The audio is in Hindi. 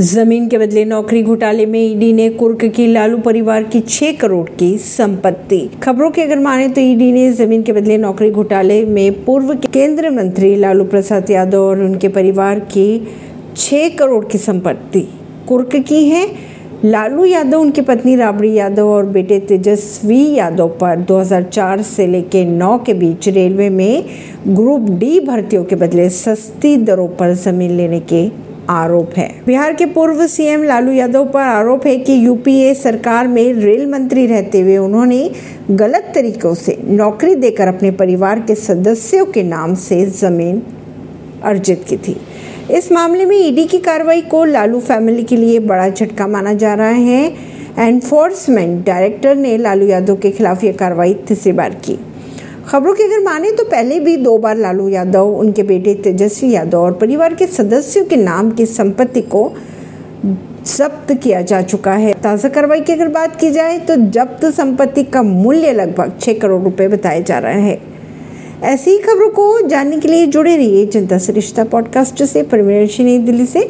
ज़मीन के बदले नौकरी घोटाले में ईडी ने कुर्क की लालू परिवार की छह करोड़ की संपत्ति। खबरों की अगर माने तो ईडी ने ज़मीन के बदले नौकरी घोटाले में पूर्व केंद्रीय मंत्री लालू प्रसाद यादव और उनके परिवार की छह करोड़ की संपत्ति कुर्क की है। लालू यादव, उनकी पत्नी राबड़ी यादव और बेटे तेजस्वी यादव पर 2004 से लेकर 9 के बीच रेलवे में ग्रुप डी भर्तियों के बदले सस्ती दरों पर ज़मीन लेने के आरोप है। बिहार के पूर्व सीएम लालू यादव पर आरोप है कि यूपीए सरकार में रेल मंत्री रहते हुए उन्होंने गलत तरीकों से नौकरी देकर अपने परिवार के सदस्यों के नाम से ज़मीन अर्जित की थी। इस मामले में ईडी की कार्रवाई को लालू फैमिली के लिए बड़ा झटका माना जा रहा है। एनफोर्समेंट डायरेक्टर ने लालू यादव के खिलाफ यह कार्रवाई तीसरी बार की। खबरों की अगर माने तो पहले भी दो बार लालू यादव, उनके बेटे तेजस्वी यादव और परिवार के सदस्यों के नाम की संपत्ति को जब्त किया जा चुका है। ताज़ा कार्रवाई की अगर बात की जाए तो जब्त संपत्ति का मूल्य लगभग छह करोड़ रुपए बताया जा रहा है। ऐसी ही खबरों को जानने के लिए जुड़े रहिए जनता सरिश्ता पॉडकास्ट से, परवीन दिल्ली से।